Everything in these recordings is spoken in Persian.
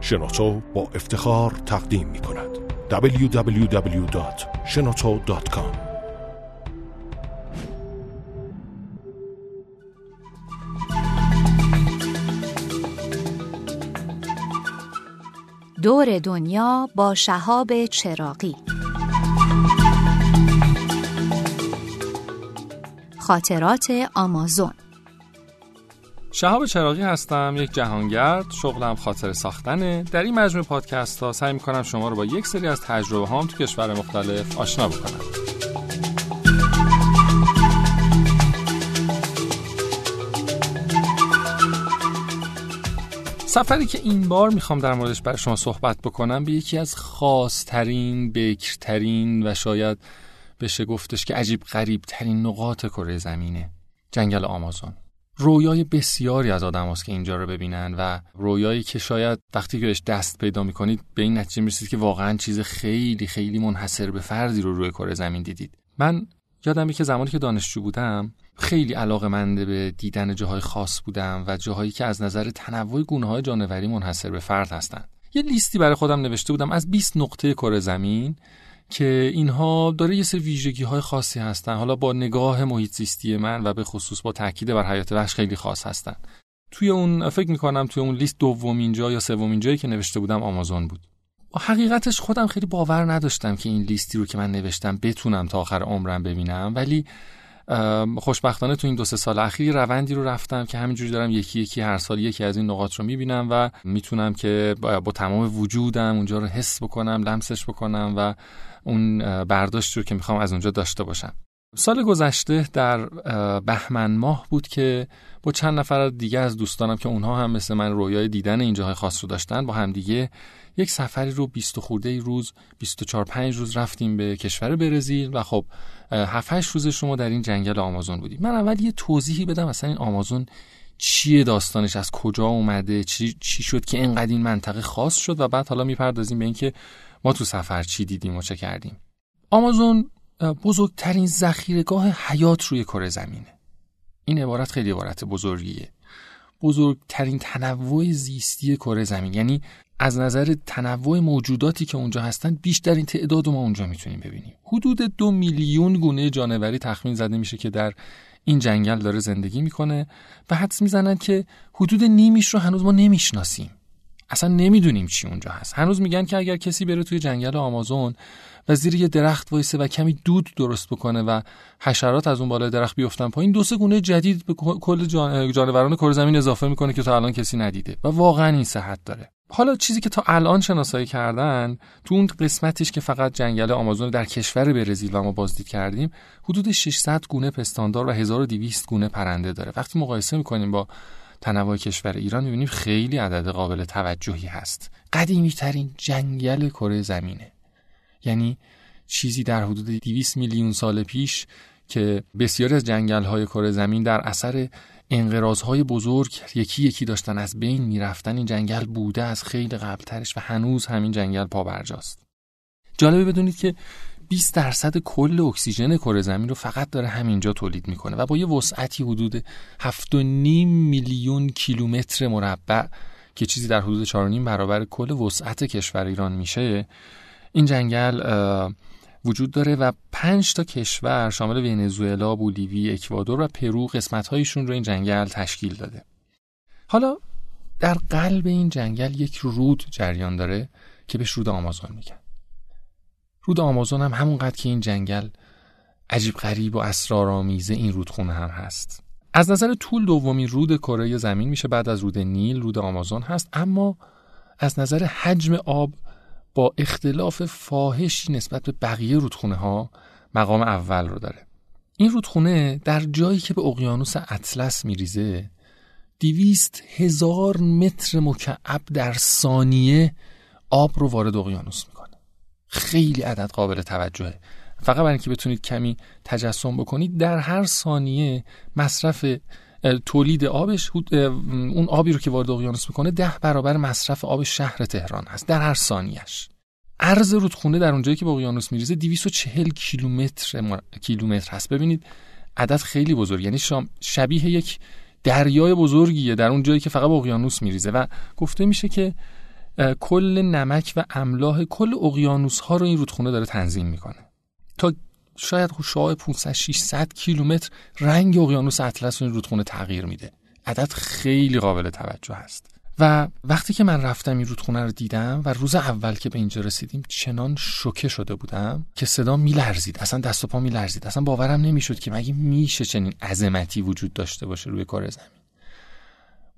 شنوتو با افتخار تقدیم می کند. www.shenoto.com دور دنیا با شهاب چراقی خاطرات آمازون. شهاب چراقی هستم یک جهانگرد شغلم خاطر ساختنه. در این مجموع پادکست ها سعی می‌کنم شما رو با یک سری از تجربه هام تو کشور مختلف آشنا بکنم. سفری که این بار می‌خوام در موردش برای شما صحبت بکنم به یکی از خاصترین، بکرترین و شاید بشه گفتش که عجیب غریب ترین نقاط کره زمینه جنگل آمازون. رویای بسیاری از آدم که اینجا رو ببینن و رویایی که شاید وقتی که بهش دست پیدا می‌کنید به این نتیجه می‌رسید که واقعا چیز خیلی خیلی منحصر به فردی رو روی کره زمین دیدید من یادم که زمانی که دانشجو بودم خیلی علاقه منده به دیدن جاهای خاص بودم و جاهایی که از نظر تنوع گونه های جانوری منحصر به فرد هستند. یه لیستی برای خودم نوشته بودم از 20 نقطه کره زمین که اینها داره یه سری ویژگی های خاصی هستن. حالا با نگاه محیط زیستی من و به خصوص با تاکید بر حیات وحش خیلی خاص هستن. توی اون فکر می‌کنم توی اون لیست دومین جا یا سومین جایی که نوشته بودم آمازون بود. حقیقتش خودم خیلی باور نداشتم که این لیستی رو که من نوشتم بتونم تا آخر عمرم ببینم ولی خوشبختانه تو این دو سه سال اخیر روندی رو رفتم که همینجوری دارم یکی یکی هر سال یکی از این نقاط رو می‌بینم و می‌تونم که با تمام وجودم اونجا رو حس بکنم لمسش بکنم و اون برداشت رو که می‌خوام از اونجا داشته باشم. سال گذشته در بهمن ماه بود که با چند نفر دیگه از دوستانم که اونها هم مثل من رویای دیدن این جاهای خاص رو داشتن با هم دیگه یک سفری رو 20 خورده روز 24 5 روز رفتیم به کشور برزیل و خب 7 8 روز شما در این جنگل آمازون بودیم من اول یه توضیحی بدم اصلا این آمازون چیه داستانش از کجا اومده چی, چی شد که اینقدر این منطقه خاص شد و بعد حالا می‌پردازیم به اینکه ما تو سفر چی دیدیم و چه کردیم. آمازون بزرگترین ذخیرهگاه حیات روی کره زمینه. این عبارت خیلی عبارت بزرگیه. بزرگترین تنوع زیستی کره زمین. یعنی از نظر تنوع موجوداتی که اونجا هستن بیشترین تعداد ما اونجا می‌تونیم ببینیم. حدود دو میلیون گونه جانوری تخمین زده میشه که در این جنگل داره زندگی می‌کنه و حدس می‌زنن که حدود نیمیش رو هنوز ما نمی‌شناسیم. اصلا نمی‌دونیم چی اونجا هست. هنوز میگن که اگر کسی بره توی جنگل آمازون و زیر یه درخت وایسه و کمی دود درست بکنه و حشرات از اون بالای درخت بیفتن پایین. دو سه گونه جدید به کل جان... جانوران کره زمین اضافه می‌کنه که تا الان کسی ندیده و واقعا این صحت داره. حالا چیزی که تا الان شناسایی کردن تو اون قسمتش که فقط جنگل آمازون در کشور برزیل و ما بازدید کردیم حدود 600 گونه پستاندار و 1200 گونه پرنده داره. وقتی مقایسه می‌کنیم با تنوع کشور ایران می‌بینیم خیلی عدد قابل توجهی هست. قدیمی ترین جنگل کره زمینه. یعنی چیزی در حدود 200 میلیون سال پیش که بسیاری از جنگل های کره زمین در اثر انقراض های بزرگ یکی یکی داشتن از بین می‌رفتن. این جنگل بوده از خیلی قبلترش و هنوز همین جنگل پابرجاست جالبه بدونید که 20 درصد کل اکسیژن کره زمین رو فقط داره همینجا تولید می‌کنه و با یه وسعتی حدود 7.5 میلیون کیلومتر مربع که چیزی در حدود 4.5 برابر کل وسعت کشور ایران میشه این جنگل وجود داره و پنج تا کشور شامل ونزوئلا، بولیوی، اکوادور و پرو قسمت‌هایشون رو این جنگل تشکیل داده. حالا در قلب این جنگل یک رود جریان داره که بهش رود آمازون میگن. رود آمازون هم همونقدر که این جنگل عجیب غریب و اسرارآمیزه این رودخونه هم هست. از نظر طول دومین رود کره زمین میشه بعد از رود نیل رود آمازون هست اما از نظر حجم آب با اختلاف فاحشی نسبت به بقیه رودخونه ها مقام اول رو داره. این رودخونه در جایی که به اقیانوس اطلس میریزه دیویست هزار متر مکعب در ثانیه آب رو وارد اقیانوس می‌کنه. خیلی عدد قابل توجهه. فقط برای اینکه بتونید کمی تجسم بکنید در هر ثانیه مصرف تولید آبش اون آبی رو که وارد اقیانوس می‌کنه ده برابر مصرف آب شهر تهران هست در هر ثانیهش عرض رودخونه در اونجایی که به اقیانوس میریزه 240 کیلومتر کیلومتر هست. ببینید عدد خیلی بزرگ. یعنی شبیه یک دریای بزرگیه در اون جایی که فقط به اقیانوس میریزه و گفته میشه که کل نمک و املاح کل اقیانوس ها رو این رودخونه داره تنظیم می‌کنه. تا شاید شعاع 500 600 کیلومتر رنگ اقیانوس اطلس این رودخونه تغییر میده. عدد خیلی قابل توجه هست. و وقتی که من رفتم این رودخونه رو دیدم و روز اول که به اینجا رسیدیم چنان شوکه شده بودم که صدا میلرزید. اصلا دست و پا میلرزید. اصلا باورم نمی‌شد که مگه میشه چنین عظمتی وجود داشته باشه روی کره زمین.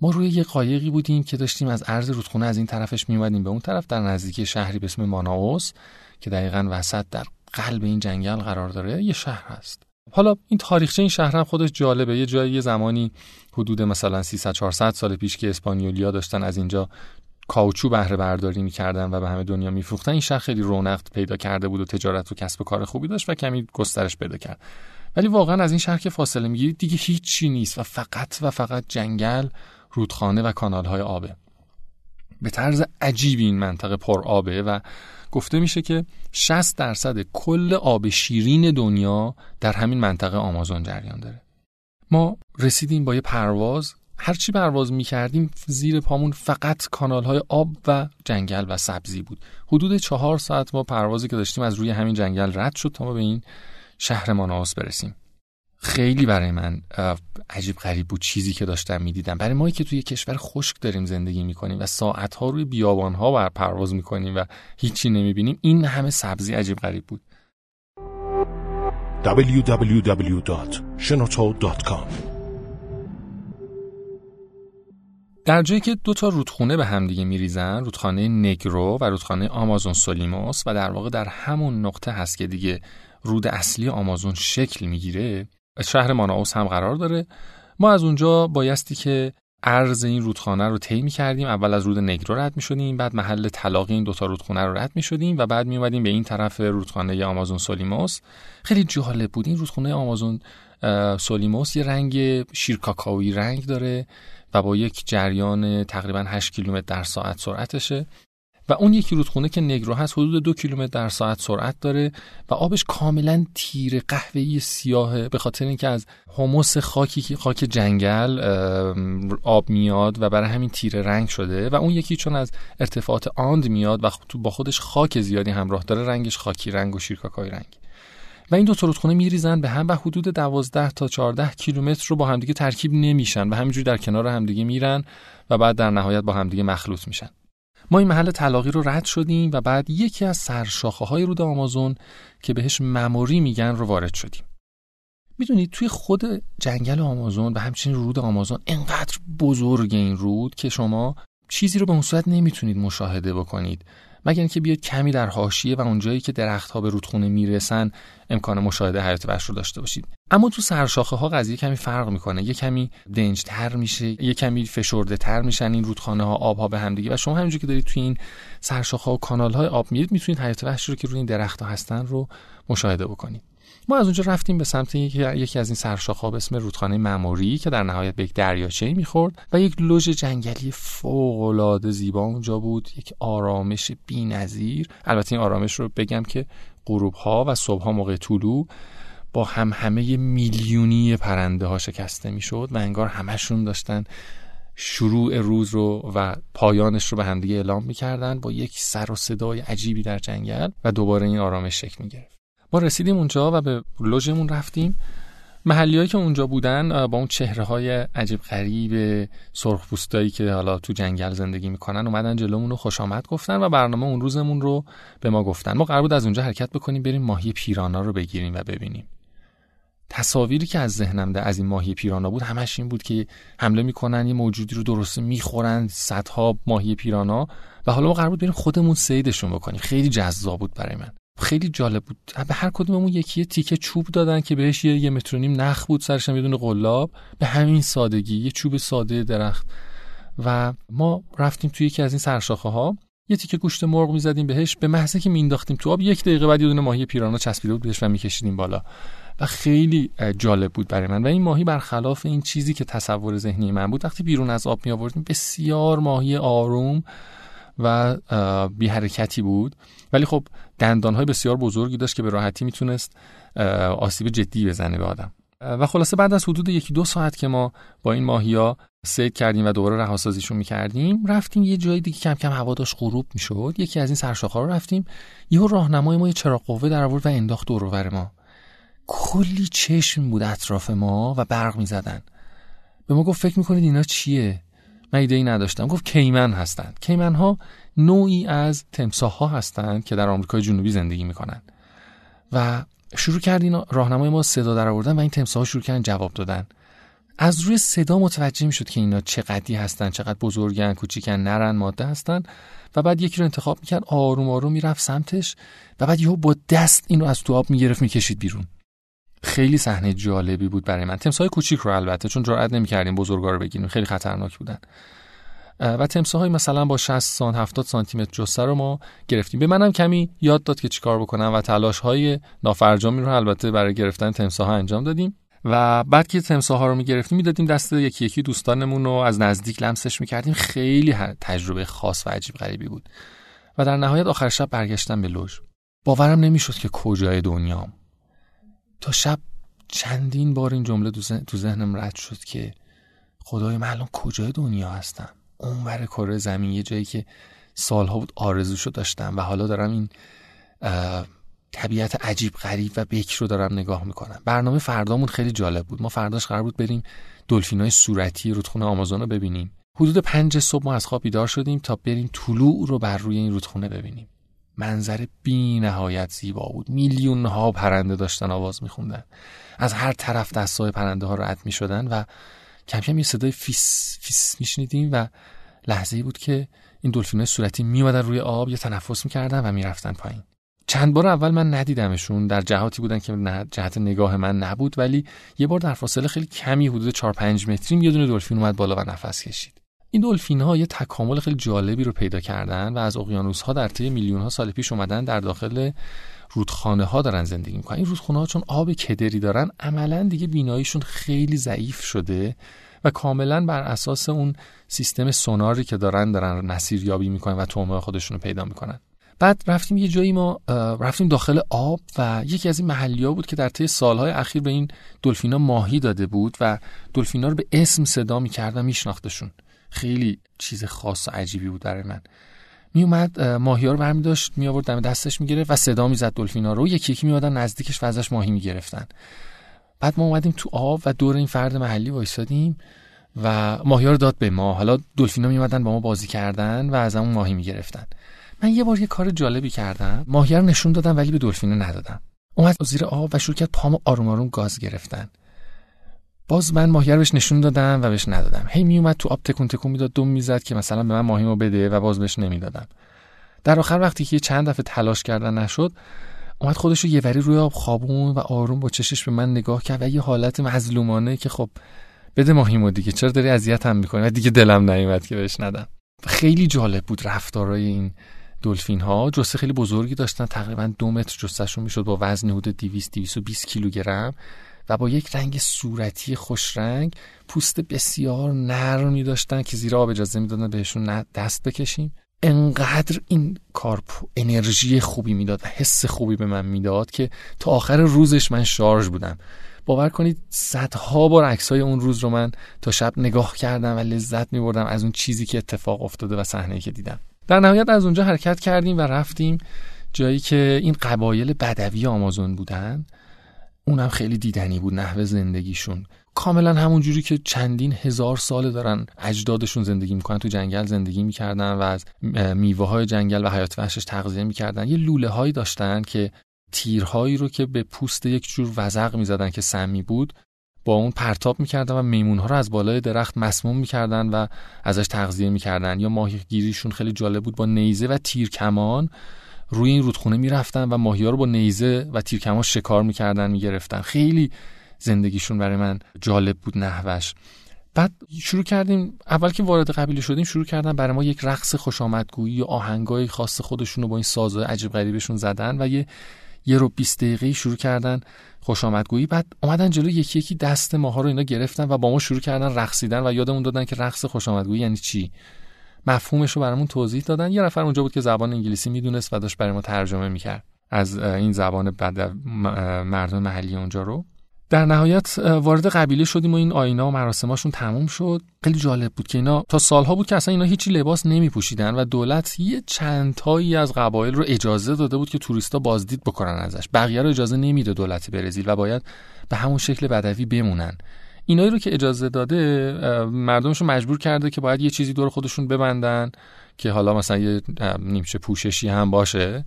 ما روی یه قایقی بودیم که داشتیم از عرض رودخونه از این طرفش میومدیم به اون طرف در نزدیکی شهری به اسم ماناوس که دقیقا وسط در قلب این جنگل قرار داره یه شهر هست. حالا این تاریخچه این شهر هم خودش جالبه. یه جایی یه زمانی حدود مثلا 300 400 سال پیش که اسپانیولیا داشتن از اینجا کاوچو بهره برداری می‌کردن و به همه دنیا میفروختن این شهر خیلی رونق پیدا کرده بود و تجارت و کسب و کار خوبی داشت و کمی گسترش پیدا کرد. ولی واقعا از این شهر که فاصله می‌گیرید دیگه هیچی نیست و فقط و فقط جنگل رودخانه و کانال های آبه به طرز عجیبی این منطقه پر آبه و گفته میشه که 60 درصد کل آب شیرین دنیا در همین منطقه آمازون جریان داره. ما رسیدیم با یه پرواز. هرچی پرواز می‌کردیم زیر پامون فقط کانال های آب و جنگل و سبزی بود. حدود چهار ساعت ما پروازی که داشتیم از روی همین جنگل رد شد تا ما به این شهر ماناوس برسیم. خیلی برای من عجیب غریب بود چیزی که داشتم می‌دیدم. برای ما که توی کشور خشک داریم زندگی می‌کنیم و ساعت ها روی بیابان ها بر پرواز می‌کنیم و هیچی نمی‌بینیم این همه سبزی عجیب غریب بود. www.shenoto.com در جایی که دو تا رودخونه به همدیگه میریزن رودخانه نگرو و رودخانه آمازون سولیموس و در واقع در همون نقطه هست که دیگه رود اصلی آمازون شکل می‌گیره شهر ماناوس هم قرار داره. ما از اونجا بایستی که عرض این رودخانه رو طی کردیم اول از رود نگرو رد می شدیم بعد محل طلاق این دوتا رودخانه رو رد می شدیم و بعد می اومدیم به این طرف رودخانه آمازون سولیموس. خیلی جالب بود. این رودخانه آمازون سولیموس یه رنگ شیرکاکاوی رنگ داره و با یک جریان تقریبا 8 کیلومتر در ساعت سرعتشه. و اون یکی رودخونه که نگرو هست حدود دو کیلومتر در ساعت سرعت داره و آبش کاملا تیر قهوه‌ای سیاهه به خاطر اینکه از هموس خاکی خاک جنگل آب میاد و برای همین تیره رنگ شده و اون یکی چون از ارتفاعات آند میاد و با خودش خاک زیادی همراه داره رنگش خاکی رنگ و شیرکاکای رنگ. و این دو تا رودخونه میریزن به هم و حدود 12 تا 14 کیلومتر رو با همدیگه ترکیب نمیشن و همینجوری در کنار همدیگه میرن و بعد در نهایت با همدیگه مخلوط میشن. ما این محل طلاقی رو رد شدیم و بعد یکی از سرشاخه های رود آمازون که بهش مموری میگن رو وارد شدیم. می‌دونید توی خود جنگل آمازون و همچنین رود آمازون انقدر بزرگ این رود که شما چیزی رو به اون صورت نمی‌تونید مشاهده بکنید. مگر اینکه بیاد کمی در حاشیه و اونجایی که درختها به رودخونه می‌رسن امکان مشاهده حیات وحش رو داشته باشید. اما تو سرشاخه ها قضیه کمی فرق می‌کنه. یه کمی دنج تر میشه یه کمی فشرده تر میشن این رودخانه ها آب ها به هم دیگه. و شما همینجوری که دارید تو این سرشاخه ها و کانال های آب میرید می‌تونید حیات وحش رو که روی این درختها هستن رو مشاهده بکنید. ما از اونجا رفتیم به سمت یکی از این سرشاخه‌ها به اسم رودخانه مموری که در نهایت به یک دریاچه می‌خورد و یک لوژ جنگلی فوق زیبا اونجا بود یک آرامش بی‌نظیر. البته این آرامش رو بگم که غروب ها و صبح ها موقع طلوع با هم همه میلیونی پرنده ها شکسته می‌شد و انگار همشون داشتن شروع روز رو و پایانش رو به همدیگه اعلام می‌کردن با یک سر و صدای عجیبی در جنگل و دوباره این آرامش شکل می‌گرفت. ما رسیدیم اونجا و به لوژمون رفتیم. محلیایی که اونجا بودن با اون چهره های عجیب غریب سرخپوستایی که حالا تو جنگل زندگی می‌کنن اومدن جلومون رو خوش آمد گفتن و برنامه اون روزمون رو به ما گفتن. ما قرار بود از اونجا حرکت بکنیم بریم ماهی پیرانا رو بگیریم و ببینیم. تصاویری که از ذهنم ده از این ماهی پیرانا بود همش این بود که حمله می‌کنن یه موجودی رو درسته می‌خورن صدها ماهی پیرانا و حالا ما قرار بود بریم خودمون سیدشون بکنیم. خیلی جذاب بود برای من. خیلی جالب بود. به هر کدوممون یکی یه تیکه چوب دادن که بهش یه, یه مترونیم نخ بود سرش هم یه دونه قلاب. به همین سادگی یه چوب ساده درخت. و ما رفتیم توی یکی از این سرشاخه ها یه تیکه گوشت مرغ می‌زدیم بهش. به محضه که مینداختیم تو آب یک دقیقه بعد یه دونه ماهی پیرانا چسبیده بود بهش و میکشیدیم بالا. و خیلی جالب بود برای من. و این ماهی برخلاف این چیزی که تصور ذهنی من بود وقتی بیرون از آب می آوردیم بسیار ماهی آروم و بی حرکتی بود. ولی خب دندانهای بسیار بزرگی داشت که به راحتی می‌تونست آسیب جدی بزنه به آدم. و خلاصه بعد از حدود یکی دو ساعت که ما با این ماهیا سید کردیم و دوباره رهاسازیشون می‌کردیم رفتیم یه جایی دیگه کم کم هوا داشت غروب می‌شد. یکی از این سرشاخه رو رفتیم. یهو راهنمای ما یه چراغ قوه در آورد و انداخت دور ما. کلی چشم بود اطراف ما و برق می‌زدن. به ما گفت فکر می‌کنید اینا چیه؟ من ایده ای نداشتم. گفت کیمن هستند. کیمن ها نوعی از تمساح ها هستند که در آمریکای جنوبی زندگی می‌کنن. و شروع کردین راهنمای ما صدا در آوردن و این تمساح ها شروع کردن جواب دادن. از روی صدا متوجه می شد که اینا چقدی هستن چقدر بزرگن کوچیکن نرن ماده هستن. و بعد یکی رو انتخاب می‌کرد آروم آروم می‌رفت سمتش. و بعد یهو با دست اینو از تو آب می‌گرفت می‌کشید بیرون. خیلی صحنه جالبی بود برای من. تمساح کوچیک رو البته چون جرئت نمی‌کردیم بزرگا رو بگیریم. خیلی خطرناک بودن. و تمساح های مثلا با 60 سانت 70 سانتی متر جسته رو ما گرفتیم. به منم کمی یاد داد که چیکار بکنم و تلاش های نافرجامی رو البته برای گرفتن تمساح ها انجام دادیم. و بعد که تمساح ها رو می‌گرفتیم می‌دادیم دست یکی یکی دوستانمون رو از نزدیک لمسش می‌کردیم. خیلی تجربه خاص و عجیب غریبی بود. و در نهایت آخر شب برگشتم به لوژ. باورم نمی‌شد که کجای دنیام. تا شب چندین بار این جمله تو ذهنم رد شد که خدای من الان کجای دنیا هستم؟ اونور کره زمین یه جایی که سالها بود آرزوشو داشتم و حالا دارم این طبیعت عجیب غریب و بکر رو دارم نگاه می‌کنم. برنامه فردامون خیلی جالب بود. ما فرداش قرار بود بریم دلفینای صورتی رودخونه آمازون رو ببینیم. حدود پنج صبح ما از خواب بیدار شدیم تا بریم طلوع رو بر روی این رودخونه ببینیم. منظره بی نهایت زیبا بود. میلیون ها پرنده داشتن آواز میخوندن. از هر طرف دسته‌های پرنده ها رد می‌شدن و کم کم یه صدای فیس فیس میشنیدیم و لحظه بود که این دلفینای صورتی میومدن روی آب یه تنفس می‌کردن و می‌رفتن پایین. چند بار اول من ندیدمشون. در جهاتی بودن که جهت نگاه من نبود ولی یه بار در فاصله خیلی کمی حدود 4 5 متری یه دونه دلفین اومد بالا و نفس کشید. این دلفین ها یه تکامل خیلی جالبی رو پیدا کردن و از اقیانوس ها در طی میلیون ها سال پیش اومدن در داخل رودخانه ها دارن زندگی می‌کنن. این رودخانه ها چون آب کدری دارن عملا دیگه بیناییشون خیلی ضعیف شده و کاملا بر اساس اون سیستم سوناری که دارن دارن مسیر یابی می‌کنن و تومه خودشون رو پیدا می‌کنن. بعد رفتیم یه جایی ما رفتیم داخل آب و یکی از این محلی ها بود که در طی سالهای اخیر به این دلفینا ماهی داده بود و دلفینا رو به اسم صدا می‌کرد و میشناختشون. خیلی چیز خاص و عجیبی بود برای من. می اومد ماهی ها رو برمی داشت می آورد دم دستش می‌گرفت و صدا می‌زد دلفینا رو. یکی یکی می نزدیکش و ازش ماهی می‌گرفتن. بعد ما اومدیم تو آب و دور این فرد محلی وایسادیم و ماهی ها رو داد به ما. حالا دلفینا می اومدن با ما بازی کردن و از اون ماهی می‌گرفتن. من یه بار یه کار جالبی کردم. ماهی رو نشون دادم ولی به دلفینا ندادم. اومد زیر آب و شروع کرد پامو آروم آروم گاز گرفتن. باز من ماهی رو بهش نشون دادم و بهش ندادم. هی می اومد تو آب تکون تکون می‌داد دم می‌زد که مثلا به من ماهیمو بده و باز بهش نمی‌دادم. در آخر وقتی که چند دفعه تلاش کردن نشد اومد خودش رو یه وری روی آب خوابون و آروم با چشش به من نگاه کرد و یه حالت مظلومانه که خب بده ماهیمو دیگه چرا داری اذیتم می‌کنی؟ و دیگه دلم نیومد که بهش ندم. خیلی جالب بود رفتارای این دلفین ها جسه خیلی بزرگی داشتن تقریبا دو متر جسهشون می‌شد با وزن حدود 200 220 کیلوگرم. و با یک رنگ صورتی خوش رنگ پوست بسیار نرمی داشتن که زیر آب اجازه می‌دادن بهشون دست بکشیم. انقدر این کار انرژی خوبی می‌داد و حس خوبی به من می‌داد که تا آخر روزش من شارژ بودم. باور کنید صدها بار عکسای اون روز رو من تا شب نگاه کردم و لذت می بردم از اون چیزی که اتفاق افتاده و صحنه که دیدم. در نهایت از اونجا حرکت کردیم و رفتیم جایی که این قبایل بدوی آمازون بودن. اونم خیلی دیدنی بود نحوه زندگیشون. کاملا همون جوری که چندین هزار سال دارن اجدادشون زندگی می‌کنن تو جنگل زندگی می‌کردن و از میوه های جنگل و حیات وحشش تغذیه می‌کردن. یه لوله هایی داشتن که تیرهایی رو که به پوست یک جور وزق می‌زدن که سمی بود با اون پرتاب می‌کردن و میمونها رو از بالای درخت مسموم می‌کردن و ازش تغذیه می‌کردن. یا ماهی گیریشون خیلی جالب بود با نیزه و تیرکمان روی این رودخونه می‌رفتن و ماهی ها رو با نیزه و تیرکمان شکار می‌کردن می‌گرفتن. خیلی زندگیشون برای من جالب بود نحوش. بعد شروع کردیم اول که وارد قبیله شدیم شروع کردن برای ما یک رقص خوش آمدگویی یا آهنگای خاص خودشون رو با این سازهای عجیب غریبشون زدن و یه یه رو 20 دقیقه شروع کردن خوش آمدگویی بعد اومدن جلو یکی یکی دست ماها رو اینا گرفتن و با ما شروع کردن رقصیدن و یادمون دادن که رقص خوش آمدگویی یعنی چی. مفهومش رو برامون توضیح دادن. یه نفر اونجا بود که زبان انگلیسی می‌دونست و داشت برای ما ترجمه می‌کرد. از این زبان بعد مردم محلی اونجا رو. در نهایت وارد قبیله شدیم و این آینا و مراسماشون تموم شد. خیلی جالب بود که اینا تا سالها بود که اصلا اینا هیچی لباس نمی پوشیدن و دولت یه چند تایی از قبایل رو اجازه داده بود که توریستا بازدید بکنن ازش. بقیه رو اجازه نمیده دولت برزیل و باید به همون شکل بدوی بمونن. اینایی رو که اجازه داده مردمشون مجبور کرده که باید یه چیزی دور خودشون ببندن که حالا مثلا یه نیمچه پوششی هم باشه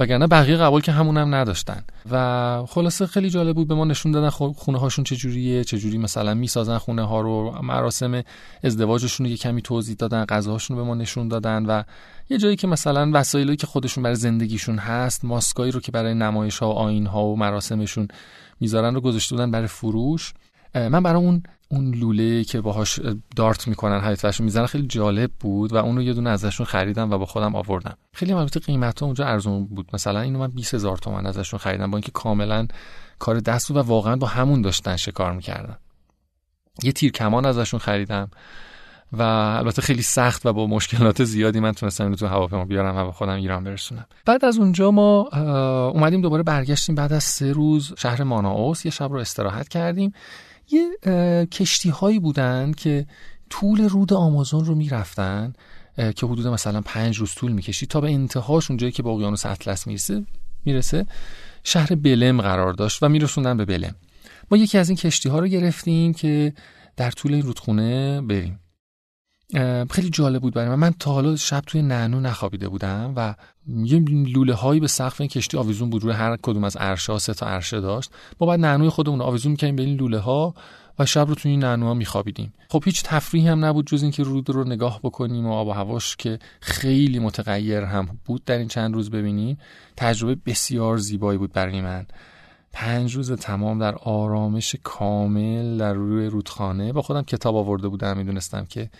وگرنه بقیه قبول که همون هم نداشتن. و خلاصه خیلی جالب بود به ما نشون دادن خونه هاشون چجوریه چجوری مثلا می‌سازن خونه ها رو مراسم ازدواجشون رو یه کمی توضیح دادن غذاهاشون رو به ما نشون دادن و یه جایی که مثلا وسایلی که خودشون برای زندگیشون هست ماسکایی رو که برای نمایش ها و آین ها و مراسمشون می‌ذارن رو گذاشته بودن برای فروش. من برای اون اون لوله که باهاش دارت می‌کنن حیات می‌زنن خیلی جالب بود و اون رو یه دونه ازشون خریدم و با خودم آوردم. خیلی البته قیمت اونجا ارزون بود. مثلا اینو من 20 هزار تومن ازشون خریدم با اینکه کاملا کار دست بود و واقعا با همون داشتن شکار می‌کردن. یه تیر کمان ازشون خریدم و البته خیلی سخت و با مشکلات زیادی من تونستم اینو تو هواپیما بیارم و با خودم ایران برسونم. بعد از اونجا ما اومدیم دوباره برگشتیم بعد از سه روز شهر ماناوس یه شب رو استراحت کردیم. یه کشتی هایی بودن که طول رود آمازون رو می‌رفتن که حدود مثلا پنج روز طول می‌کشید تا به انتهاش اونجایی که به اقیانوس اطلس می‌رسه می‌رسه شهر بلم قرار داشت و میرسوندن به بلم. ما یکی از این کشتی ها رو گرفتیم که در طول این رودخونه بریم. خیلی جالب بود برای من. من تا حالا شب توی نانو نخوابیده بودم و یه لوله هایی به سقف این کشتی آویزون بود. روی هر کدوم از عرشه سه تا عرشه داشت. ما بعد نانوی خودمون آویزون می‌کنیم به این لوله ها و شب رو توی این نانوها میخوابیدیم. خب هیچ تفریحی هم نبود جز اینکه رود رو نگاه بکنیم و آب و هواش که خیلی متغیر هم بود در این چند روز ببینیم تجربه بسیار زیبایی بود برای من. پنج روز تمام در آرامش کامل در روی رودخانه. با خودم کتاب آورده بودم. می‌دونستم که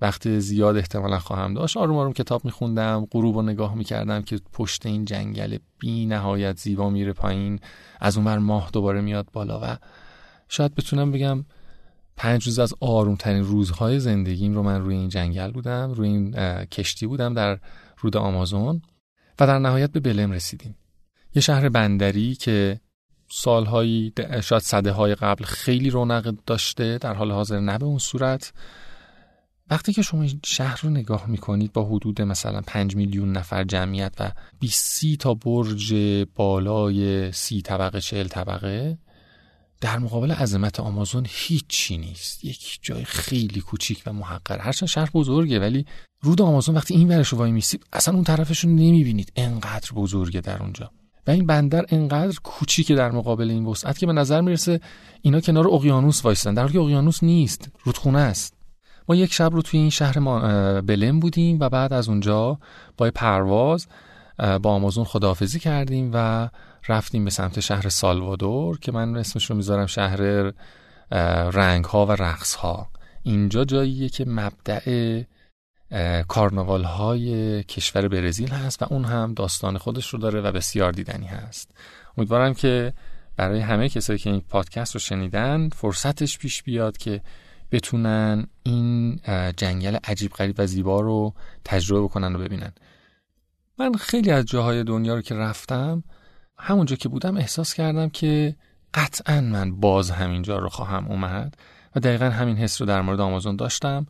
وقت زیاد احتمالا خواهم داشت. آروم آروم کتاب میخوندم غروب رو نگاه می‌کردم که پشت این جنگل بی نهایت زیبا میره پایین. از اونور ماه دوباره میاد بالا و شاید بتونم بگم پنج روز از آروم ترین روزهای زندگیم رو من روی این جنگل بودم روی این کشتی بودم در رود آمازون و در نهایت به بلم رسیدیم. یه شهر بندری که سالهایی شاید صده های قبل خیلی رونق داشته در حال حاضر نه به اون صورت. وقتی که شما شهر رو نگاه می‌کنید با حدود مثلا 5 میلیون نفر جمعیت و 20 تا برج بالای سی طبقه چهل طبقه در مقابل عظمت آمازون هیچی نیست. یک جای خیلی کوچیک و محقر. هرچند شهر بزرگه ولی رود آمازون وقتی این ورش وای میسید اصلا اون طرفش رو نمی‌بینید. انقدر بزرگه در اونجا. و این بندر انقدر کوچیکه در مقابل این وسعت که به نظر می‌رسه اینا کنار اقیانوس وایستن. در حالی اقیانوس نیست رودخونه است. ما یک شب رو توی این شهر بلم بودیم و بعد از اونجا با پرواز با آمازون خداحافظی کردیم و رفتیم به سمت شهر سالوادور که من اسمش رو می‌ذارم شهر رنگ ها و رقص ها اینجا جاییه که مبدع کارناوال های کشور برزیل هست و اون هم داستان خودش رو داره و بسیار دیدنی هست. امیدوارم که برای همه کسایی که این پادکست رو شنیدن فرصتش پیش بیاد که بتونن این جنگل عجیب غریب و زیبا رو تجربه بکنن و ببینن. من خیلی از جاهای دنیا رو که رفتم همونجا که بودم احساس کردم که قطعا من باز همینجا رو خواهم اومد و دقیقا همین حس رو در مورد آمازون داشتم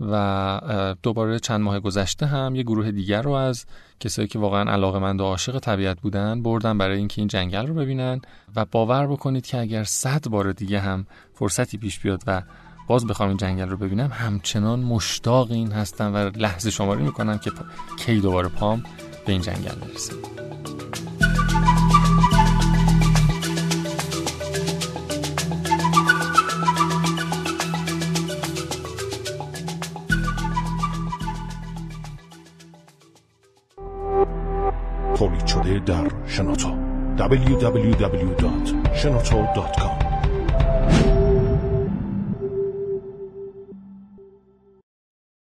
و دوباره چند ماه گذشته هم یه گروه دیگر رو از کسایی که واقعا علاقه مند و عاشق طبیعت بودن بردم برای اینکه این جنگل رو ببینن و باور بکنید که اگر صد بار دیگه هم فرصتی پیش بیاد و باز بخوام این جنگل رو ببینم. همچنان مشتاق این هستم و لحظه شماری می‌کنم که کی دوباره پام به این جنگل برسه تولید شده در شنوتو. www.shenoto.com